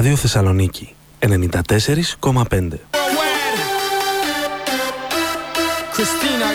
Αδείου Θεσσαλονίκη 94,5. Χίνα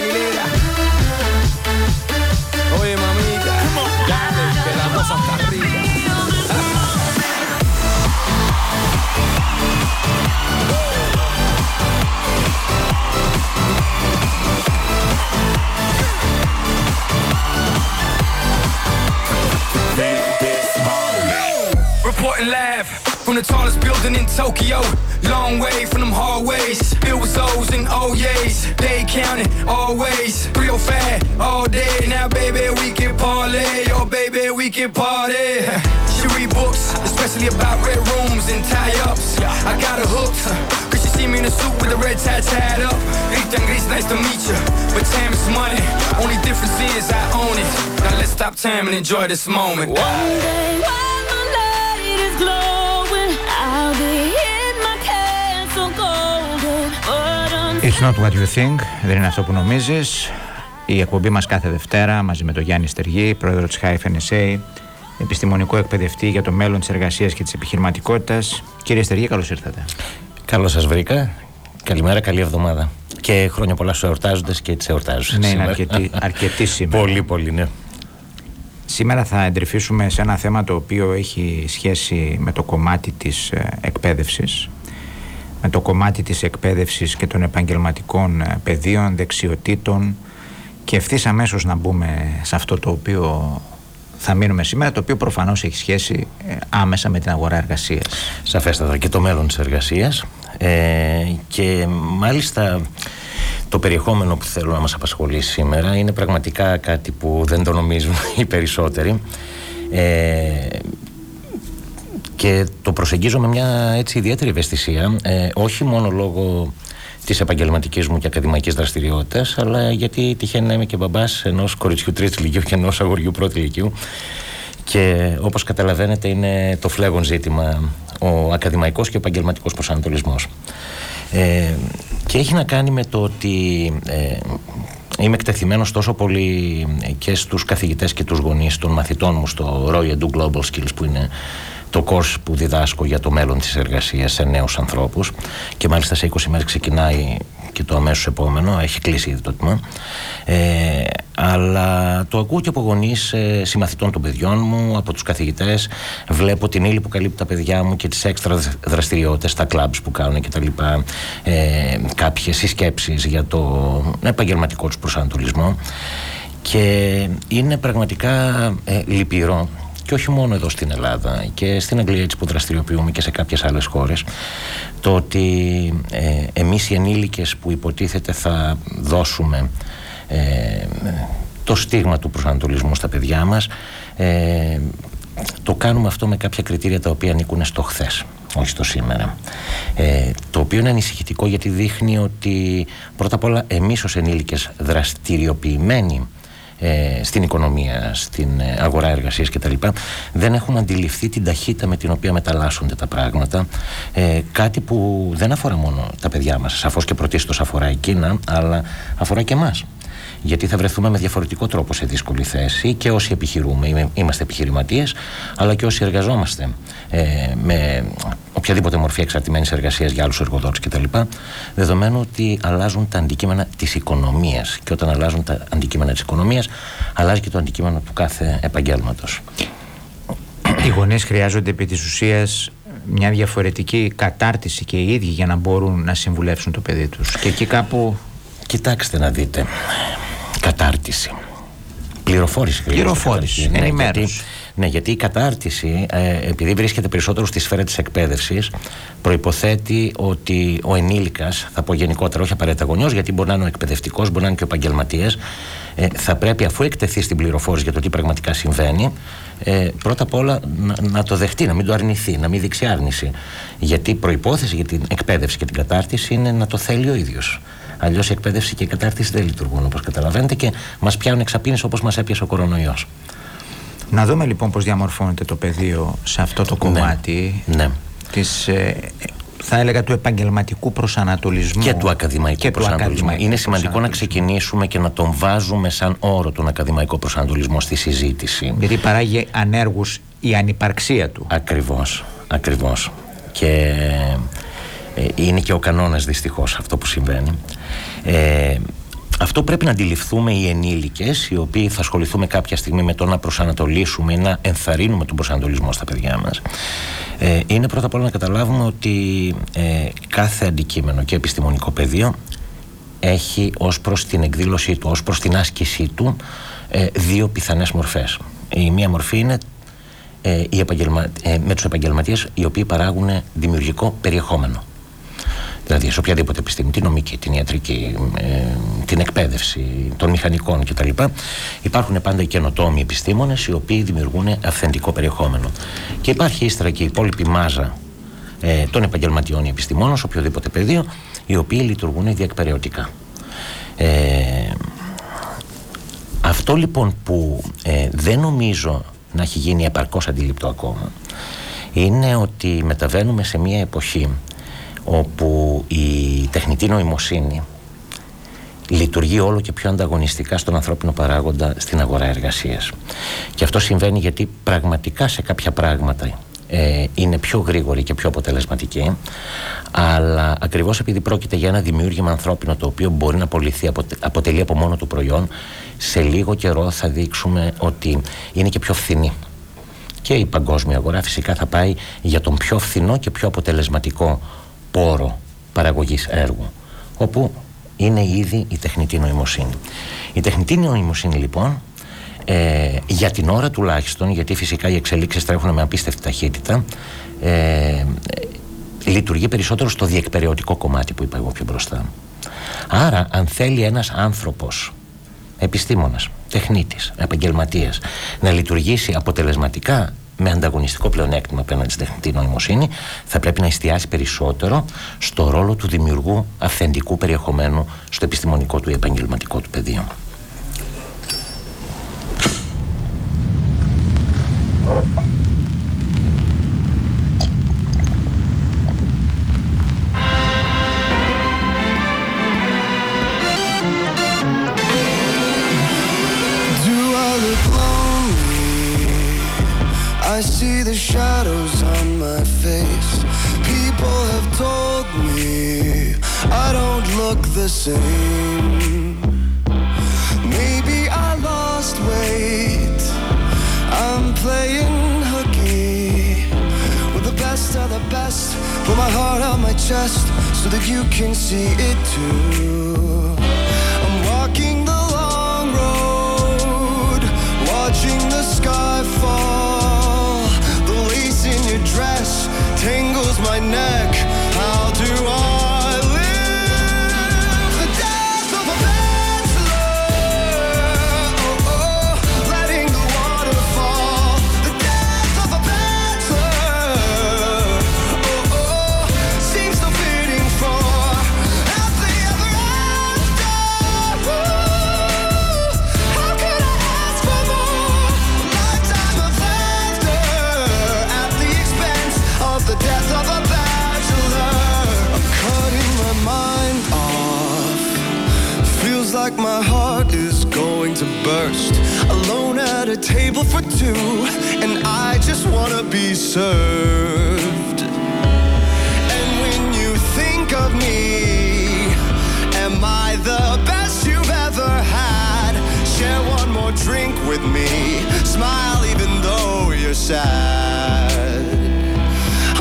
from the tallest building in Tokyo. Long way from them hallways. Bill was O's and oh O's. They counting always. Real fat all day. Now, baby, we can parlay. Oh, baby, we can party. She read books, especially about red rooms and tie ups. I got her hooked. Cause she see me in a suit with a red tie tied up. Rita and nice to meet you. But time is money. Only difference is I own it. Now let's stop time and enjoy this moment. One day It's not what you think, δεν είναι αυτό που νομίζεις. Η εκπομπή μας κάθε Δευτέρα μαζί με τον Γιάννη Στεργή, πρόεδρο της Hive NSA, επιστημονικό εκπαιδευτή για το μέλλον της εργασίας και της επιχειρηματικότητας. Κύριε Στεργή, καλώς ήρθατε. Καλώς σας βρήκα. Καλημέρα, καλή εβδομάδα. Και χρόνια πολλά στους εορτάζοντες και τις εορτάζουσες. Ναι, είναι αρκετή, αρκετή σήμερα. Πολύ, πολύ, ναι. Σήμερα θα εντρυφήσουμε σε ένα θέμα το οποίο έχει σχέση με το κομμάτι της ε, εκπαίδευσης με το κομμάτι της εκπαίδευσης και των επαγγελματικών ε, πεδίων, δεξιοτήτων. Και ευθύς αμέσως να μπούμε σε αυτό το οποίο θα μείνουμε σήμερα, το οποίο προφανώς έχει σχέση ε, άμεσα με την αγορά εργασίας. Σαφέστατα. Και το μέλλον της εργασίας. Ε, και μάλιστα το περιεχόμενο που θέλω να μας απασχολήσει σήμερα είναι πραγματικά κάτι που δεν το νομίζουν οι περισσότεροι. Ε, και το προσεγγίζω με μια έτσι ιδιαίτερη ευαισθησία ε, όχι μόνο λόγω της επαγγελματικής μου και ακαδημαϊκής δραστηριότητας αλλά γιατί τυχαίνει να είμαι και μπαμπάς ενός κοριτσιού τρίτης λυκείου και ενός αγοριού πρώτη λυκείου και όπως καταλαβαίνετε είναι το φλέγον ζήτημα ο ακαδημαϊκός και ο επαγγελματικός προσανατολισμός. Ε, και έχει να κάνει με το ότι ε, είμαι εκτεθειμένος τόσο πολύ και στους καθηγητές και τους γονείς των μαθητών μου στο Roy Edu Global Skills που είναι το course που διδάσκω για το μέλλον της εργασίας σε νέους ανθρώπους και μάλιστα σε 20 μέρες ξεκινάει και το αμέσως επόμενο, έχει κλείσει ήδη το τμήμα. Ε, αλλά το ακούω και από γονείς ε, συμμαθητών των παιδιών μου, από τους καθηγητές. Βλέπω την ύλη που καλύπτει τα παιδιά μου και τις έξτρα δραστηριότητες, τα clubs που κάνουν κτλ. Ε, κάποιες συσκέψεις για το επαγγελματικό τους προσανατολισμό. Και είναι πραγματικά ε, λυπηρό και όχι μόνο εδώ στην Ελλάδα και στην Αγγλία έτσι που δραστηριοποιούμε και σε κάποιες άλλες χώρες το ότι ε, εμείς οι ενήλικες που υποτίθεται θα δώσουμε ε, το στίγμα του προσανατολισμού στα παιδιά μας ε, το κάνουμε αυτό με κάποια κριτήρια τα οποία ανήκουν στο χθες, όχι στο σήμερα. Ε, το οποίο είναι ανησυχητικό γιατί δείχνει ότι πρώτα απ' όλα εμείς ως ενήλικες δραστηριοποιημένοι ε, στην οικονομία, στην ε, αγορά εργασίας κτλ. δεν έχουμε αντιληφθεί την ταχύτητα με την οποία μεταλλάσσονται τα πράγματα. Ε, κάτι που δεν αφορά μόνο τα παιδιά μας, σαφώς και πρωτίστως αφορά εκείνα, αλλά αφορά και εμάς γιατί θα βρεθούμε με διαφορετικό τρόπο σε δύσκολη θέση και όσοι επιχειρούμε, είμαστε επιχειρηματίες, αλλά και όσοι εργαζόμαστε ε, με οποιαδήποτε μορφή εξαρτημένης εργασίας για άλλους εργοδότες κτλ. Δεδομένου ότι αλλάζουν τα αντικείμενα της οικονομίας και όταν αλλάζουν τα αντικείμενα της οικονομίας αλλάζει και το αντικείμενο του κάθε επαγγέλματος. Οι γονείς χρειάζονται επί της ουσίας μια διαφορετική κατάρτιση και οι ίδιοι για να μπορούν να συμβουλεύσουν το παιδί τους. Και εκεί κάπου... Κοιτάξτε να δείτε κατάρτιση. Πληροφόρηση Πληροφόρηση, ναι, ενημέρωση. Γιατί, ναι, γιατί η κατάρτιση, ε, επειδή βρίσκεται περισσότερο στη σφαίρα της εκπαίδευσης, προϋποθέτει ότι ο ενήλικας, θα πω γενικότερα, όχι απαραίτητα γονιός, γιατί μπορεί να είναι ο εκπαιδευτικός, μπορεί να είναι και ο επαγγελματίας, ε, θα πρέπει αφού εκτεθεί στην πληροφόρηση για το τι πραγματικά συμβαίνει, ε, πρώτα απ' όλα να, να, το δεχτεί, να μην το αρνηθεί, να μην δείξει άρνηση. Γιατί η προϋπόθεση για την εκπαίδευση και την κατάρτιση είναι να το θέλει ο ίδιος. Αλλιώς η εκπαίδευση και η κατάρτιση δεν λειτουργούν όπως καταλαβαίνετε και μας πιάνουν εξαπίνε όπως μας έπιασε ο κορονοϊός. Να δούμε λοιπόν πώς διαμορφώνεται το πεδίο σε αυτό το κομμάτι ναι. της, ε, θα έλεγα του επαγγελματικού προσανατολισμού και του ακαδημαϊκού και του προσανατολισμού. ακαδημαϊκού Είναι σημαντικό να ξεκινήσουμε και να τον βάζουμε σαν όρο τον ακαδημαϊκό προσανατολισμό στη συζήτηση. Γιατί παράγει ανέργους η ανυπαρξία του. Ακριβώς, ακριβώς. και ε, είναι και ο κανόνας δυστυχώς αυτό που συμβαίνει ε, αυτό πρέπει να αντιληφθούμε οι ενήλικες οι οποίοι θα ασχοληθούμε κάποια στιγμή με το να προσανατολίσουμε ή να ενθαρρύνουμε τον προσανατολισμό στα παιδιά μας ε, είναι πρώτα απ' όλα να καταλάβουμε ότι ε, κάθε αντικείμενο και επιστημονικό πεδίο έχει ως προς την εκδήλωσή του, ως προς την άσκησή του ε, δύο πιθανές μορφές. Η μία μορφή είναι ε, οι επαγγελμα... ε, με τους επαγγελματίες οι οποίοι παράγουν δημιουργικό περιεχόμενο. Δηλαδή σε οποιαδήποτε επιστήμη, την νομική, την ιατρική, ε, την εκπαίδευση των μηχανικών κτλ. Υπάρχουν πάντα οι καινοτόμοι επιστήμονες οι οποίοι δημιουργούν αυθεντικό περιεχόμενο. Και υπάρχει ύστερα και η υπόλοιπη μάζα ε, των επαγγελματιών επιστημόνων σε οποιοδήποτε πεδίο, οι οποίοι λειτουργούν διεκπαιρεωτικά. Ε, αυτό λοιπόν που ε, δεν νομίζω να έχει γίνει επαρκώς αντιληπτό ακόμα είναι ότι μεταβαίνουμε σε μια εποχή όπου η τεχνητή νοημοσύνη λειτουργεί όλο και πιο ανταγωνιστικά στον ανθρώπινο παράγοντα στην αγορά εργασίας. Και αυτό συμβαίνει γιατί πραγματικά σε κάποια πράγματα ε, είναι πιο γρήγορη και πιο αποτελεσματική αλλά ακριβώς επειδή πρόκειται για ένα δημιούργημα ανθρώπινο το οποίο μπορεί να απολυθεί, αποτελεί από μόνο του προϊόν σε λίγο καιρό θα δείξουμε ότι είναι και πιο φθηνή και η παγκόσμια αγορά φυσικά θα πάει για τον πιο φθηνό και πιο αποτελεσματικό πόρο παραγωγής έργου όπου είναι ήδη η τεχνητή νοημοσύνη. Η τεχνητή νοημοσύνη λοιπόν ε, για την ώρα τουλάχιστον γιατί φυσικά οι εξελίξεις τρέχουν με απίστευτη ταχύτητα ε, λειτουργεί περισσότερο στο διεκπαιρεωτικό κομμάτι που είπα εγώ πιο μπροστά. Άρα αν θέλει ένας άνθρωπος επιστήμονας, τεχνίτης, επαγγελματίας να λειτουργήσει αποτελεσματικά με ανταγωνιστικό πλεονέκτημα απέναντι στη τεχνητή νοημοσύνη, θα πρέπει να εστιάσει περισσότερο στο ρόλο του δημιουργού αυθεντικού περιεχομένου στο επιστημονικό του ή επαγγελματικό του πεδίο. The same. Maybe I lost weight. I'm playing hooky with the best of the best. Put my heart on my chest so that you can see it too. I'm walking the long road, watching the sky fall The lace in your dress tangles my neck. How do I though you're sad.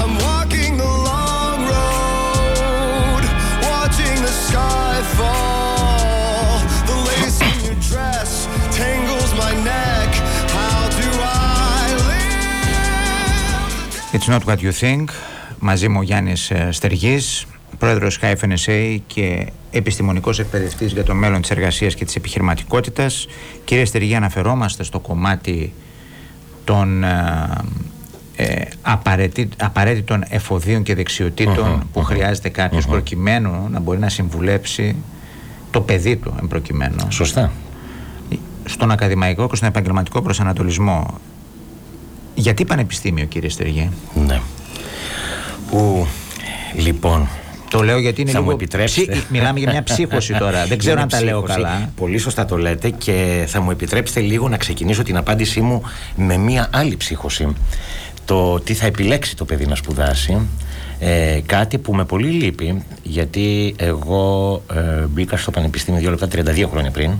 I'm walking the long road, watching the sky fall. The lace in your dress tangles my neck. How do I live? It's not what you think. Μαζί μου ο Γιάννης ε, Στεργής, πρόεδρος HFNSA και επιστημονικός εκπαιδευτής για το μέλλον της εργασίας και της επιχειρηματικότητας. Κύριε Στεργή, αναφερόμαστε στο κομμάτι των ε, ε, απαραίτη- απαραίτητων εφοδίων και δεξιοτητων που χρειάζεται κάποιος προκειμένου να μπορεί να συμβουλέψει το παιδί του εν προκειμένου Σωστά. στον ακαδημαϊκό και στον επαγγελματικό προσανατολισμό. Γιατί πανεπιστήμιο κύριε Στεργή; Ναι. Ου, λοιπόν, Το λέω γιατί είναι θα λίγο μου επιτρέψετε. ψή- μιλάμε για μια ψύχωση τώρα. Δεν ξέρω Είναι αν τα λέω ψύχωση. καλά. Πολύ σωστά το λέτε και θα μου επιτρέψετε λίγο να ξεκινήσω την απάντησή μου με μία άλλη ψύχωση. το τι θα επιλέξει το παιδί να σπουδάσει ε, κάτι που με πολύ λείπει γιατί εγώ ε, μπήκα στο πανεπιστήμιο δύο λεπτά 32 χρόνια πριν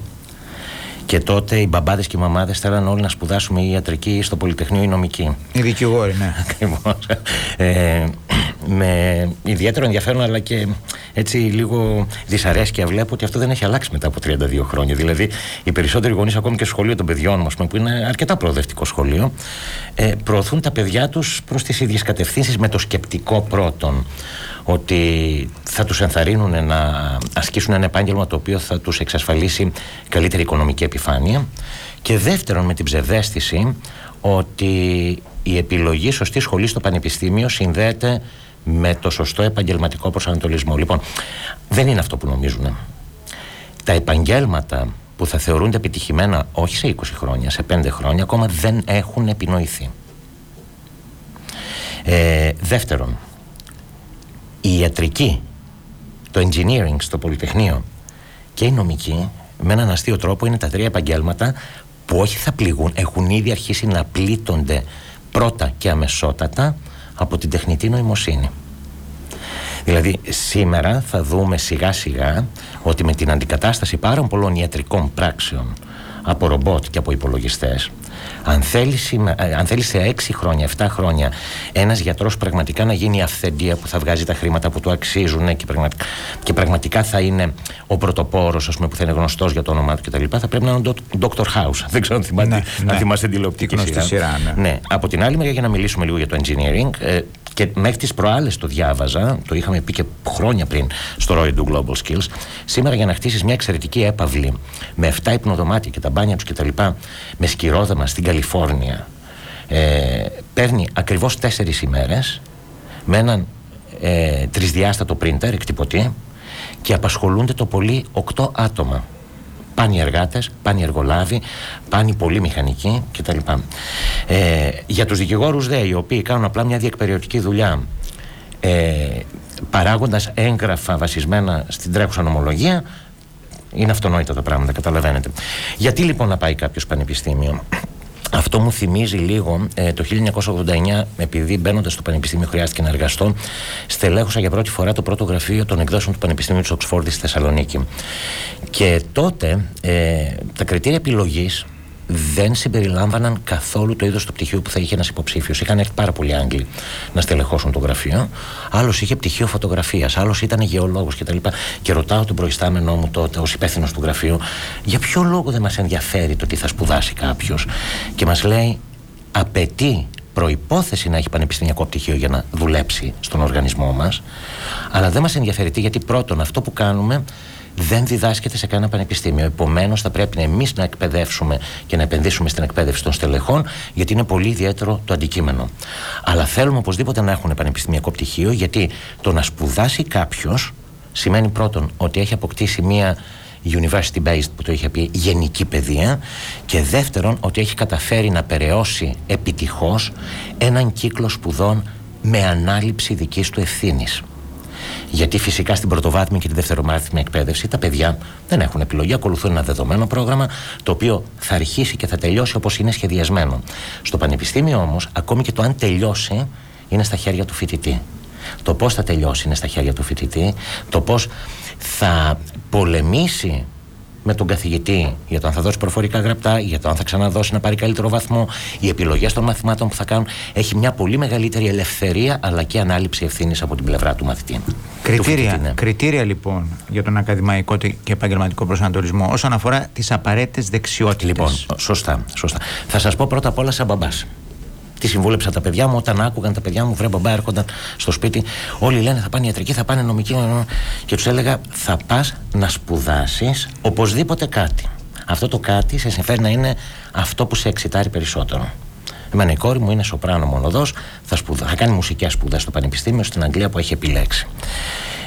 και τότε οι μπαμπάδες και οι μαμάδες θέλαν όλοι να σπουδάσουμε η ιατρική ή στο Πολυτεχνείο ή νομική. Οι δικηγόροι, ναι. Ακριβώς. Ε, με ιδιαίτερο ενδιαφέρον αλλά και έτσι λίγο δυσαρέσκεια βλέπω ότι αυτό δεν έχει αλλάξει μετά από 32 χρόνια. Δηλαδή οι περισσότεροι γονείς ακόμη και στο σχολείο των παιδιών μας που είναι αρκετά προοδευτικό σχολείο ε, προωθούν τα παιδιά τους προς τις ίδιες κατευθύνσεις με το σκεπτικό πρώτον ότι θα τους ενθαρρύνουν να ασκήσουν ένα επάγγελμα το οποίο θα τους εξασφαλίσει καλύτερη οικονομική επιφάνεια και δεύτερον με την ψευδέστηση ότι η επιλογή σωστή σχολής στο πανεπιστήμιο συνδέεται με το σωστό επαγγελματικό προσανατολισμό. Λοιπόν, δεν είναι αυτό που νομίζουν. Τα επαγγέλματα που θα θεωρούνται επιτυχημένα όχι σε 20 χρόνια, σε 5 χρόνια, ακόμα δεν έχουν επινοηθεί. Ε, δεύτερον, η ιατρική, το engineering στο Πολυτεχνείο και η νομική με έναν αστείο τρόπο είναι τα τρία επαγγέλματα που όχι θα πληγούν, έχουν ήδη αρχίσει να πλήττονται πρώτα και αμεσότατα από την τεχνητή νοημοσύνη. Δηλαδή σήμερα θα δούμε σιγά σιγά ότι με την αντικατάσταση πάρα πολλών ιατρικών πράξεων από ρομπότ και από υπολογιστές αν θέλεις, ε, αν θέλεις σε 6 χρόνια, 7 χρόνια ένας γιατρός πραγματικά να γίνει αυθεντία που θα βγάζει τα χρήματα που του αξίζουν και πραγματικά, και πραγματικά θα είναι ο πρωτοπόρος ας πούμε, που θα είναι γνωστός για το όνομά του κτλ. Θα πρέπει να είναι ο Dr. House. Δεν ξέρω αν θυμάστε, ναι, ναι. θυμάστε τηλεοπτική σειρά. σειρά ναι. ναι. Από την άλλη μεριά για να μιλήσουμε λίγο για το engineering ε, και μέχρι τις προάλλες το διάβαζα, το είχαμε πει και χρόνια πριν στο Roy Do Global Skills. Σήμερα για να χτίσεις μια εξαιρετική έπαυλη με 7 υπνοδωμάτια και τα μπάνια τους κτλ. με σκυρόδεμα στην Καλιφόρνια, ε, παίρνει ακριβώς 4 ημέρες με έναν ε, τρισδιάστατο printer εκτυπωτή και απασχολούνται το πολύ 8 άτομα. Πάνε οι εργάτες, πάνε οι εργολάβοι, πάνε οι πολύ μηχανικοί κτλ. Ε, για τους δικηγόρους δε, οι οποίοι κάνουν απλά μια διεκπεριωτική δουλειά ε, παράγοντας έγγραφα βασισμένα στην τρέχουσα νομολογία, είναι αυτονόητα τα πράγματα, καταλαβαίνετε. Γιατί λοιπόν να πάει κάποιος πανεπιστήμιο, αυτό μου θυμίζει λίγο ε, το 1989, επειδή μπαίνοντας στο Πανεπιστήμιο χρειάστηκε να εργαστώ, στελέχωσα για πρώτη φορά το πρώτο γραφείο των εκδόσεων του Πανεπιστημίου της Οξφόρδης στη Θεσσαλονίκη. Και τότε ε, τα κριτήρια επιλογής δεν συμπεριλάμβαναν καθόλου το είδος του πτυχίου που θα είχε ένας υποψήφιος. Είχαν έρθει πάρα πολλοί Άγγλοι να στελεχώσουν το γραφείο. Άλλος είχε πτυχίο φωτογραφίας, άλλος ήταν γεωλόγος κτλ. Και, και ρωτάω τον προϊστάμενό μου τότε, ως υπεύθυνος του γραφείου, για ποιο λόγο δεν μας ενδιαφέρει το τι θα σπουδάσει κάποιος. Και μας λέει, απαιτεί προπόθεση να έχει πανεπιστημιακό πτυχίο για να δουλέψει στον οργανισμό μας. Αλλά δεν μας ενδιαφέρει γιατί πρώτον αυτό που κάνουμε δεν διδάσκεται σε κανένα πανεπιστήμιο. Επομένως, θα πρέπει εμείς να εκπαιδεύσουμε και να επενδύσουμε στην εκπαίδευση των στελεχών, γιατί είναι πολύ ιδιαίτερο το αντικείμενο. Αλλά θέλουμε οπωσδήποτε να έχουν πανεπιστημιακό πτυχίο, γιατί το να σπουδάσει κάποιος σημαίνει πρώτον ότι έχει αποκτήσει μία university based που το είχε πει γενική παιδεία και δεύτερον ότι έχει καταφέρει να περαιώσει επιτυχώς έναν κύκλο σπουδών με ανάληψη δικής του ευθύνης. Γιατί φυσικά στην πρωτοβάθμια και τη δευτερομάθημια εκπαίδευση τα παιδιά δεν έχουν επιλογή, ακολουθούν ένα δεδομένο πρόγραμμα το οποίο θα αρχίσει και θα τελειώσει όπως είναι σχεδιασμένο. Στο πανεπιστήμιο όμως, ακόμη και το αν τελειώσει, είναι στα χέρια του φοιτητή. Το πώς θα τελειώσει είναι στα χέρια του φοιτητή, το πώς θα πολεμήσει με τον καθηγητή για το αν θα δώσει προφορικά γραπτά, για το αν θα ξαναδώσει να πάρει καλύτερο βαθμό, οι επιλογές των μαθημάτων που θα κάνουν. Έχει μια πολύ μεγαλύτερη ελευθερία αλλά και ανάληψη ευθύνης από την πλευρά του μαθητή. Κριτήρια, του ναι. κριτήρια λοιπόν για τον ακαδημαϊκό και επαγγελματικό προσανατολισμό όσον αφορά τις απαραίτητες δεξιότητες. Λοιπόν, σωστά, σωστά. Θα σας πω πρώτα απ' όλα σαν μπαμπάς. Τι συμβούλεψα τα παιδιά μου όταν άκουγαν τα παιδιά μου, βρε μπαμπά, έρχονταν στο σπίτι. Όλοι λένε θα πάνε ιατρική, θα πάνε νομική. Και τους έλεγα θα πας να σπουδάσεις οπωσδήποτε κάτι. Αυτό το κάτι σε συμφέρει να είναι αυτό που σε εξητάρει περισσότερο. Εμένα η κόρη μου είναι σοπράνο μονοδός, θα, σπουδα... θα κάνει μουσικέ σπουδέ στο Πανεπιστήμιο στην Αγγλία που έχει επιλέξει.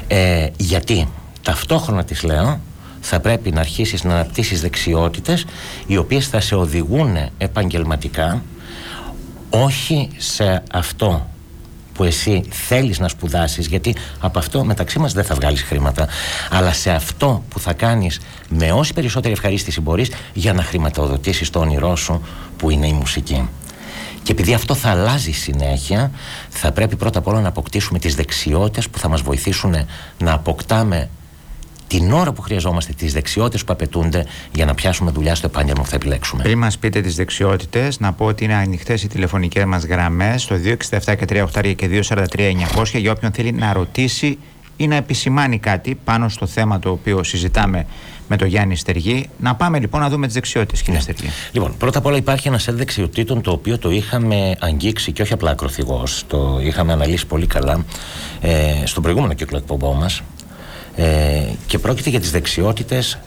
Ε, γιατί ταυτόχρονα της λέω θα πρέπει να αρχίσεις να αναπτύσσεις δεξιότητες οι οποίες θα σε οδηγούν επαγγελματικά όχι σε αυτό που εσύ θέλεις να σπουδάσεις γιατί από αυτό μεταξύ μας δεν θα βγάλεις χρήματα αλλά σε αυτό που θα κάνεις με όση περισσότερη ευχαρίστηση μπορείς για να χρηματοδοτήσεις το όνειρό σου που είναι η μουσική. Και επειδή αυτό θα αλλάζει συνέχεια, θα πρέπει πρώτα απ' όλα να αποκτήσουμε τις δεξιότητες που θα μας βοηθήσουν να αποκτάμε την ώρα που χρειαζόμαστε τις δεξιότητες που απαιτούνται για να πιάσουμε δουλειά στο επάγγελμα που θα επιλέξουμε. Πριν μας πείτε τις δεξιότητες, να πω ότι είναι ανοιχτές οι τηλεφωνικές μας γραμμές στο 267 και 3 και 243 900 για όποιον θέλει να ρωτήσει ή να επισημάνει κάτι πάνω στο θέμα το οποίο συζητάμε με τον Γιάννη Στεργή. Να πάμε λοιπόν να δούμε τις δεξιότητες, κύριε Στεργή. Λοιπόν, πρώτα απ' όλα υπάρχει ένα σετ δεξιοτήτων το οποίο το είχαμε αγγίξει και όχι απλά ακροθυγός. Το είχαμε αναλύσει πολύ καλά ε, στον προηγούμενο κύκλο εκπομπό μας. Ε, και πρόκειται για τις δεξιότητες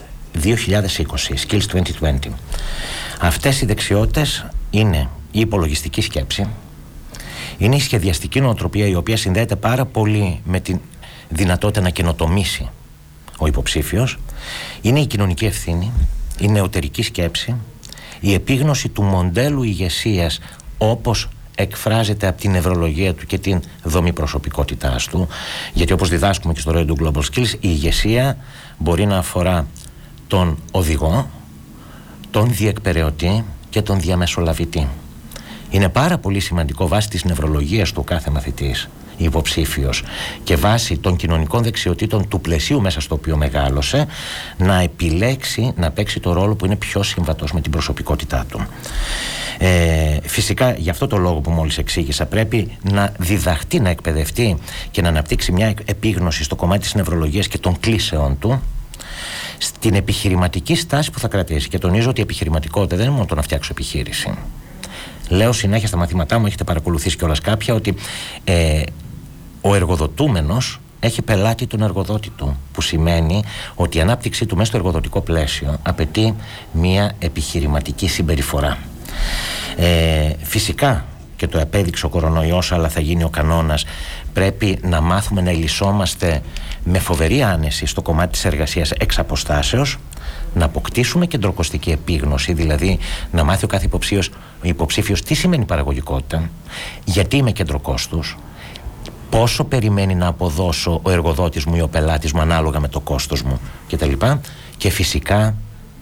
2020, Skills 2020. Αυτές οι δεξιότητες είναι η υπολογιστική σκέψη, είναι η σχεδιαστική νοοτροπία η οποία συνδέεται πάρα πολύ με τη δυνατότητα να καινοτομήσει ο υποψήφιος, είναι η κοινωνική ευθύνη, η νεωτερική σκέψη, η επίγνωση του μοντέλου ηγεσίας όπως εκφράζεται από την νευρολογία του και την δομή προσωπικότητάς του. Γιατί όπως διδάσκουμε και στο Radio Global Skills, η ηγεσία μπορεί να αφορά τον οδηγό, τον διεκπαιρεωτή και τον διαμεσολαβητή. Είναι πάρα πολύ σημαντικό βάσει της νευρολογίας του κάθε μαθητής υποψήφιος και βάσει των κοινωνικών δεξιοτήτων του πλαισίου μέσα στο οποίο μεγάλωσε να επιλέξει να παίξει το ρόλο που είναι πιο συμβατός με την προσωπικότητά του. Ε, φυσικά για αυτό το λόγο που μόλις εξήγησα πρέπει να διδαχτεί, να εκπαιδευτεί και να αναπτύξει μια επίγνωση στο κομμάτι της νευρολογίας και των κλίσεων του στην επιχειρηματική στάση που θα κρατήσει. Και τονίζω ότι η επιχειρηματικότητα δεν είναι μόνο το να φτιάξω επιχείρηση. Λέω συνέχεια στα μαθήματά μου έχετε παρακολουθήσει κιόλας κάποια ότι ε, ο εργοδοτούμενος έχει πελάτη τον εργοδότη του που σημαίνει ότι η ανάπτυξή του μέσα στο εργοδοτικό πλαίσιο απαιτεί μια επιχειρηματική συμπεριφορά ε, φυσικά και το επέδειξε ο κορονοϊός αλλά θα γίνει ο κανόνας πρέπει να μάθουμε να ελισσόμαστε με φοβερή άνεση στο κομμάτι της εργασίας εξ αποστάσεως να αποκτήσουμε κεντροκοστική επίγνωση, δηλαδή να μάθει ο κάθε υποψήφιος, υποψήφιος τι σημαίνει παραγωγικότητα, γιατί είμαι κεντροκόστος, πόσο περιμένει να αποδώσω ο εργοδότης μου ή ο πελάτης μου ανάλογα με το κόστος μου κτλ. Και φυσικά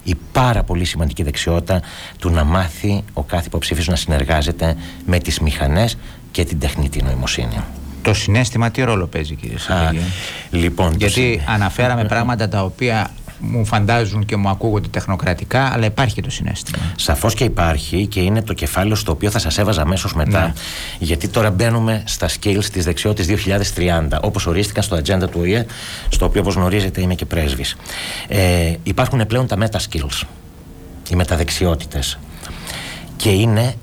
η πάρα πολύ σημαντική δεξιότητα του να μάθει ο κάθε υποψήφιος να συνεργάζεται με τις μηχανές και την τεχνητή νοημοσύνη. Το συνέστημα τι ρόλο παίζει κύριε Σαββίδη. Λοιπόν, Γιατί αναφέραμε πράγματα τα οποία μου φαντάζουν και μου ακούγονται τεχνοκρατικά, αλλά υπάρχει το συνέστημα. Σαφώς και υπάρχει και είναι το κεφάλαιο στο οποίο θα σας έβαζα αμέσως μετά. Ναι. Γιατί τώρα μπαίνουμε στα skills της δεξιότητας 2030, όπως ορίστηκαν στο ατζέντα του ΟΗΕ, στο οποίο όπως γνωρίζετε είμαι και πρέσβης. Ε, υπάρχουν πλέον τα meta skills, οι μεταδεξιότητες. Και είναι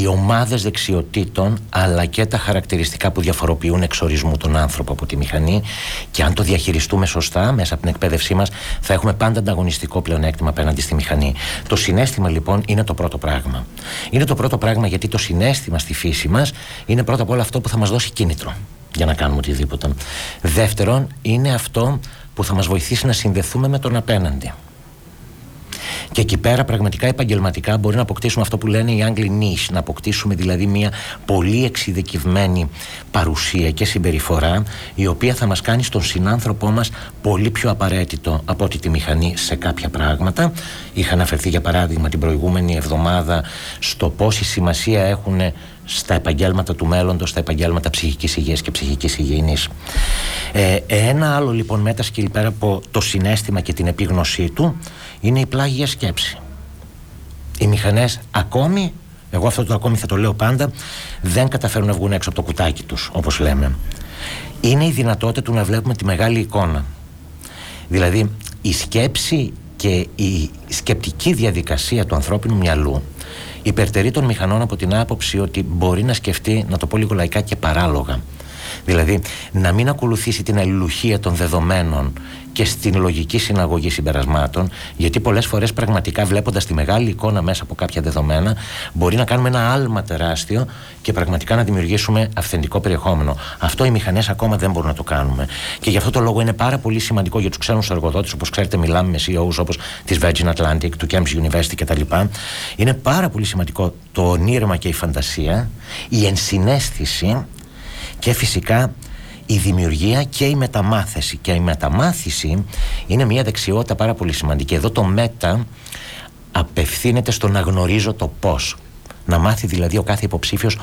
οι ομάδες δεξιοτήτων αλλά και τα χαρακτηριστικά που διαφοροποιούν εξορισμού τον άνθρωπο από τη μηχανή και αν το διαχειριστούμε σωστά μέσα από την εκπαίδευσή μας θα έχουμε πάντα ανταγωνιστικό πλεονέκτημα απέναντι στη μηχανή. Το συνέστημα λοιπόν είναι το πρώτο πράγμα. Είναι το πρώτο πράγμα γιατί το συνέστημα στη φύση μας είναι πρώτα απ' όλα αυτό που θα μας δώσει κίνητρο για να κάνουμε οτιδήποτε. Δεύτερον είναι αυτό που θα μας βοηθήσει να συνδεθούμε με τον απέναντι. Και εκεί πέρα πραγματικά επαγγελματικά μπορεί να αποκτήσουμε αυτό που λένε οι Άγγλοι niche, να αποκτήσουμε δηλαδή μια πολύ εξειδικευμένη παρουσία και συμπεριφορά η οποία θα μας κάνει στον συνάνθρωπό μας πολύ πιο απαραίτητο από ότι τη μηχανή σε κάποια πράγματα. Είχα αναφερθεί για παράδειγμα την προηγούμενη εβδομάδα στο πόση σημασία έχουν στα επαγγέλματα του μέλλοντος, στα επαγγέλματα ψυχικής υγείας και ψυχικής υγιεινής. Ε, ένα άλλο λοιπόν μέτασκυλ πέρα από το συνέστημα και την επίγνωσή του είναι η πλάγια σκέψη. Οι μηχανές ακόμη, εγώ αυτό το ακόμη θα το λέω πάντα, δεν καταφέρουν να βγουν έξω από το κουτάκι τους, όπως λέμε. Είναι η δυνατότητα του να βλέπουμε τη μεγάλη εικόνα. Δηλαδή, η σκέψη και η σκεπτική διαδικασία του ανθρώπινου μυαλού υπερτερεί των μηχανών από την άποψη ότι μπορεί να σκεφτεί, να το πω λίγο λαϊκά και παράλογα. Δηλαδή, να μην ακολουθήσει την αλληλουχία των δεδομένων και στην λογική συναγωγή συμπερασμάτων, γιατί πολλές φορές πραγματικά βλέποντας τη μεγάλη εικόνα μέσα από κάποια δεδομένα, μπορεί να κάνουμε ένα άλμα τεράστιο και πραγματικά να δημιουργήσουμε αυθεντικό περιεχόμενο. Αυτό οι μηχανές ακόμα δεν μπορούν να το κάνουμε. Και γι' αυτό το λόγο είναι πάρα πολύ σημαντικό για τους ξένους εργοδότες, όπως ξέρετε, μιλάμε με CEOs όπως της Virgin Atlantic, του Cambridge University κτλ. Είναι πάρα πολύ σημαντικό το ονείρμα και η φαντασία, η ενσυναίσθηση και φυσικά η δημιουργία και η μεταμάθηση. Και η μεταμάθηση είναι μια δεξιότητα πάρα πολύ σημαντική. Εδώ το μετα απευθύνεται στο να γνωρίζω το πώς. Να μάθει δηλαδή ο κάθε υποψήφιος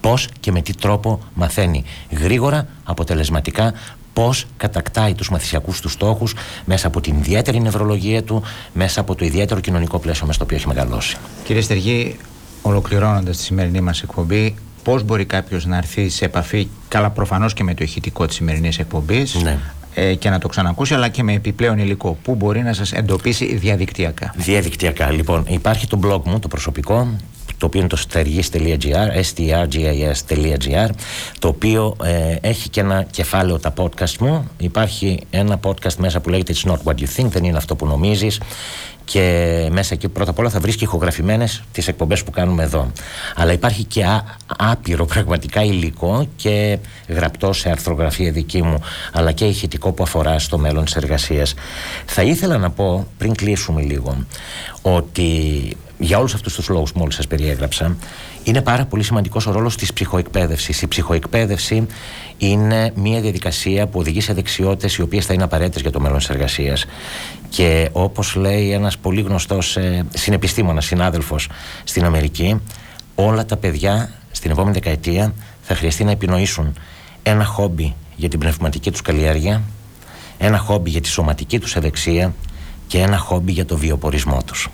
πώς και με τι τρόπο μαθαίνει γρήγορα, αποτελεσματικά, πώς κατακτάει τους μαθησιακούς του στόχους μέσα από την ιδιαίτερη νευρολογία του, μέσα από το ιδιαίτερο κοινωνικό πλαίσιο μέσα στο οποίο έχει μεγαλώσει. Κύριε Στεργή, ολοκληρώνοντας τη σημερινή μας εκπομπή, πώς μπορεί κάποιος να έρθει σε επαφή, καλά προφανώς και με το ηχητικό της σημερινής εκπομπής, Ναι. ε, και να το ξανακούσει, αλλά και με επιπλέον υλικό. Πού μπορεί να σας εντοπίσει διαδικτυακά. Διαδικτυακά. Λοιπόν, υπάρχει το blog μου, το προσωπικό, το οποίο είναι το stergis.gr, strgis.gr, το οποίο ε, έχει και ένα κεφάλαιο τα podcast μου. Υπάρχει ένα podcast μέσα που λέγεται It's not what you think, δεν είναι αυτό που νομίζεις. Και μέσα εκεί πρώτα απ' όλα θα βρεις και ηχογραφημένες τις εκπομπές που κάνουμε εδώ. Αλλά υπάρχει και α, άπειρο πραγματικά υλικό και γραπτό σε αρθρογραφία δική μου, αλλά και ηχητικό που αφορά στο μέλλον της εργασίας. Θα ήθελα να πω, πριν κλείσουμε λίγο, ότι για όλους αυτούς τους λόγους που μόλις σας περιέγραψα, είναι πάρα πολύ σημαντικός ο ρόλος της ψυχοεκπαίδευσης. Η ψυχοεκπαίδευση είναι μια διαδικασία που οδηγεί σε δεξιότητες οι οποίες θα είναι απαραίτητες για το μέλλον της εργασίας. Και όπως λέει ένας πολύ γνωστός ε, συνεπιστήμονας, συνάδελφος στην Αμερική, όλα τα παιδιά στην επόμενη δεκαετία θα χρειαστεί να επινοήσουν ένα χόμπι για την πνευματική τους καλλιέργεια, ένα χόμπι για τη σωματική τους ευεξία και ένα χόμπι για το βιοπορισμό τους.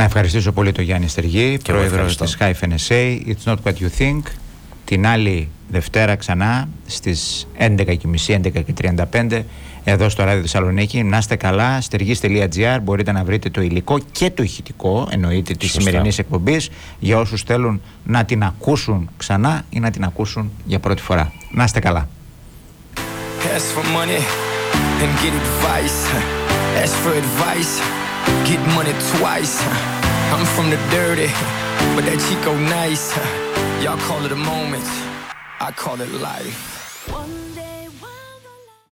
Να ευχαριστήσω πολύ τον Γιάννη Στεργή, εγώ πρόεδρος ευχαριστώ. της Hyphen SA. It's not what you think. Την άλλη Δευτέρα ξανά στις 11.30, 11.35 εδώ στο Ράδιο Θεσσαλονίκη. Να είστε καλά, στεργής.gr μπορείτε να βρείτε το υλικό και το ηχητικό εννοείται της Σωστά. σημερινής εκπομπής για όσους θέλουν να την ακούσουν ξανά ή να την ακούσουν για πρώτη φορά. Να είστε καλά. Ask for money and get advice. Ask for advice, get money twice. I'm from the dirty, but that Chico nice. Y'all call it a moment, I call it life.